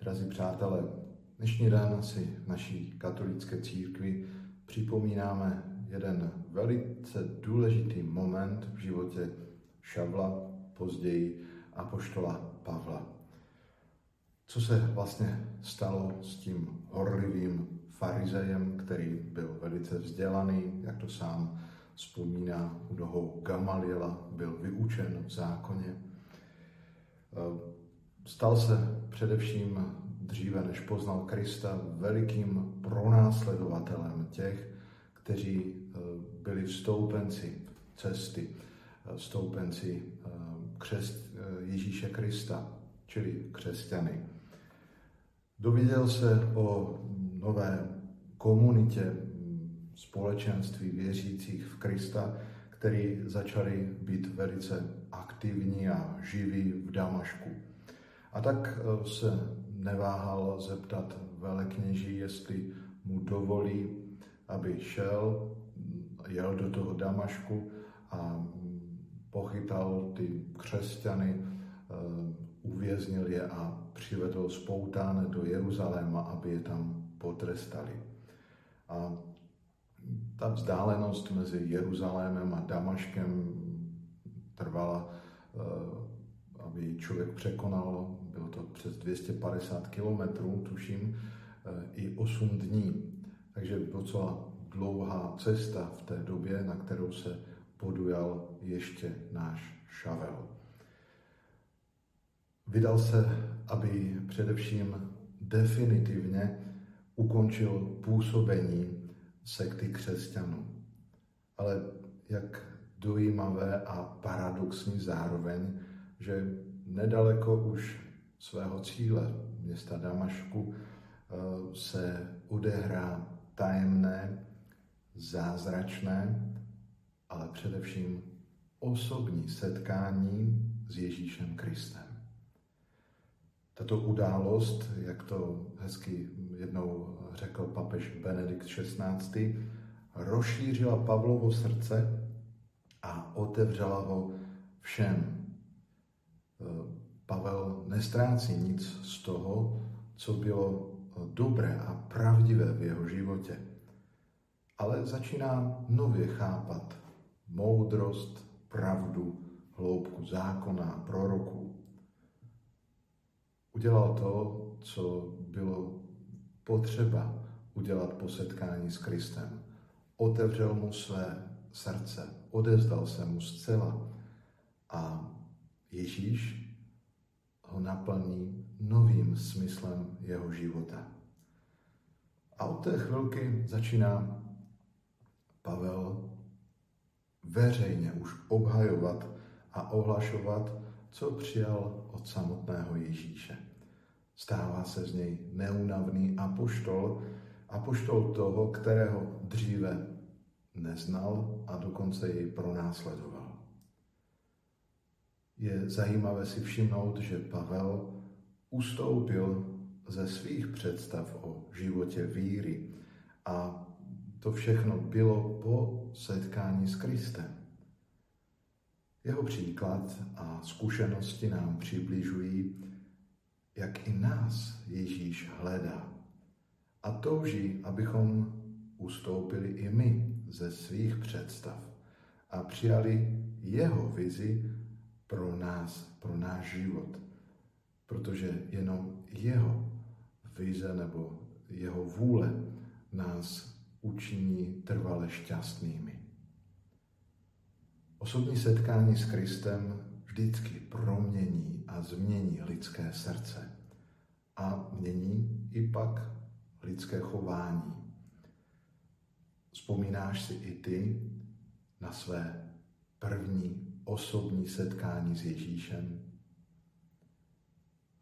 Drazí přátelé, dnešní den si v naší katolické církvi připomínáme jeden velice důležitý moment v životě Šavla, později apoštola Pavla. Co se vlastně stalo s tím horlivým farizejem, který byl velice vzdělaný, jak to sám vzpomíná u nohou Gamaliela, byl vyučen v zákoně. Stal se především dříve, než poznal Krista, velikým pronásledovatelem těch, kteří eh, byli vstoupenci cesty, eh, vstoupenci eh, křest Ježíše Krista, čili křesťany. Dověděl se o nové komunitě společenství věřících v Krista, který začali být velice aktivní a živí v Damašku. A tak se neváhal zeptat velekněží, jestli mu dovolí, aby šel, jel do toho Damašku a pochytal ty křesťany, eh, uvěznil je a přivedl spoutáne do Jeruzaléma, aby je tam potrestali. A ta vzdálenost mezi Jeruzalémem a Damaškem trvala, aby člověk překonal, bylo to přes 250 kilometrů, tuším, eh, i 8 dní. Takže docela dlouhá cesta v té době, na kterou se podujal ještě náš Šavel. Vydal se, aby především definitivně ukončil působení sekty křesťanů. Ale jak dojímavé a paradoxní zároveň, že nedaleko už svého cíle, města Damašku, eh, se odehrá tajemné, zázračné, ale především osobní setkání s Ježíšem Kristem. Tato událost, jak to hezky jednou řekl papež Benedikt XVI., rozšířila Pavlovo srdce a otevřela ho všem. Pavel nestrácí nic z toho, co bylo dobré a pravdivé v jeho životě, ale začíná nově chápat moudrost, pravdu, hloubku zákona proroků. Udělal to, co bylo potřeba udělat po setkání s Kristem. Otevřel mu své srdce, odezdal se mu zcela a Ježíš ho naplní novým smyslem jeho života. A od té chvilky začíná Pavel veřejně už obhajovat a ohlašovat, co přijal od samotného Ježíše. Stává se z něj neunavný apoštol, apoštol toho, kterého dříve neznal a dokonce jej pronásledoval. Je zajímavé si všimnout, že Pavel ustoupil ze svých představ o životě víry a to všechno bylo po setkání s Kristem. Jeho příklad a zkušenosti nám přibližují, jak i nás Ježíš hledá a touží, abychom ustoupili i my ze svých představ a přijali jeho vizi pro nás, pro náš život. Protože jenom jeho vize nebo jeho vůle nás učiní trvale šťastnými. Osobní setkání s Kristem vždycky promění a změní lidské srdce a mění i pak lidské chování. Vzpomínáš si i ty na své první osobní setkání s Ježíšem?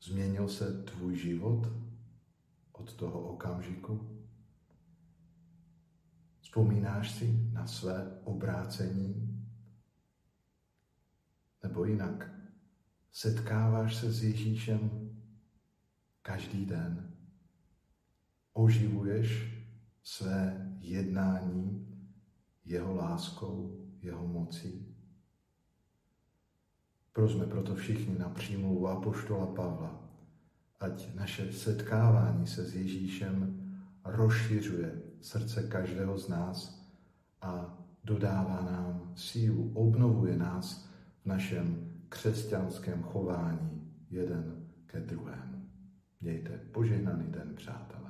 Změnil se tvůj život od toho okamžiku? Vzpomínáš si na své obrácení nebo jinak, setkáváš se s Ježíšem každý den. Oživuješ své jednání jeho láskou, jeho mocí. Prosme proto všichni na přímluvu apoštola Pavla, ať naše setkávání se s Ježíšem rozšiřuje srdce každého z nás a dodává nám sílu, obnovuje nás v našem křesťanském chování jeden ke druhému. Mějte požehnaný den, přátelé.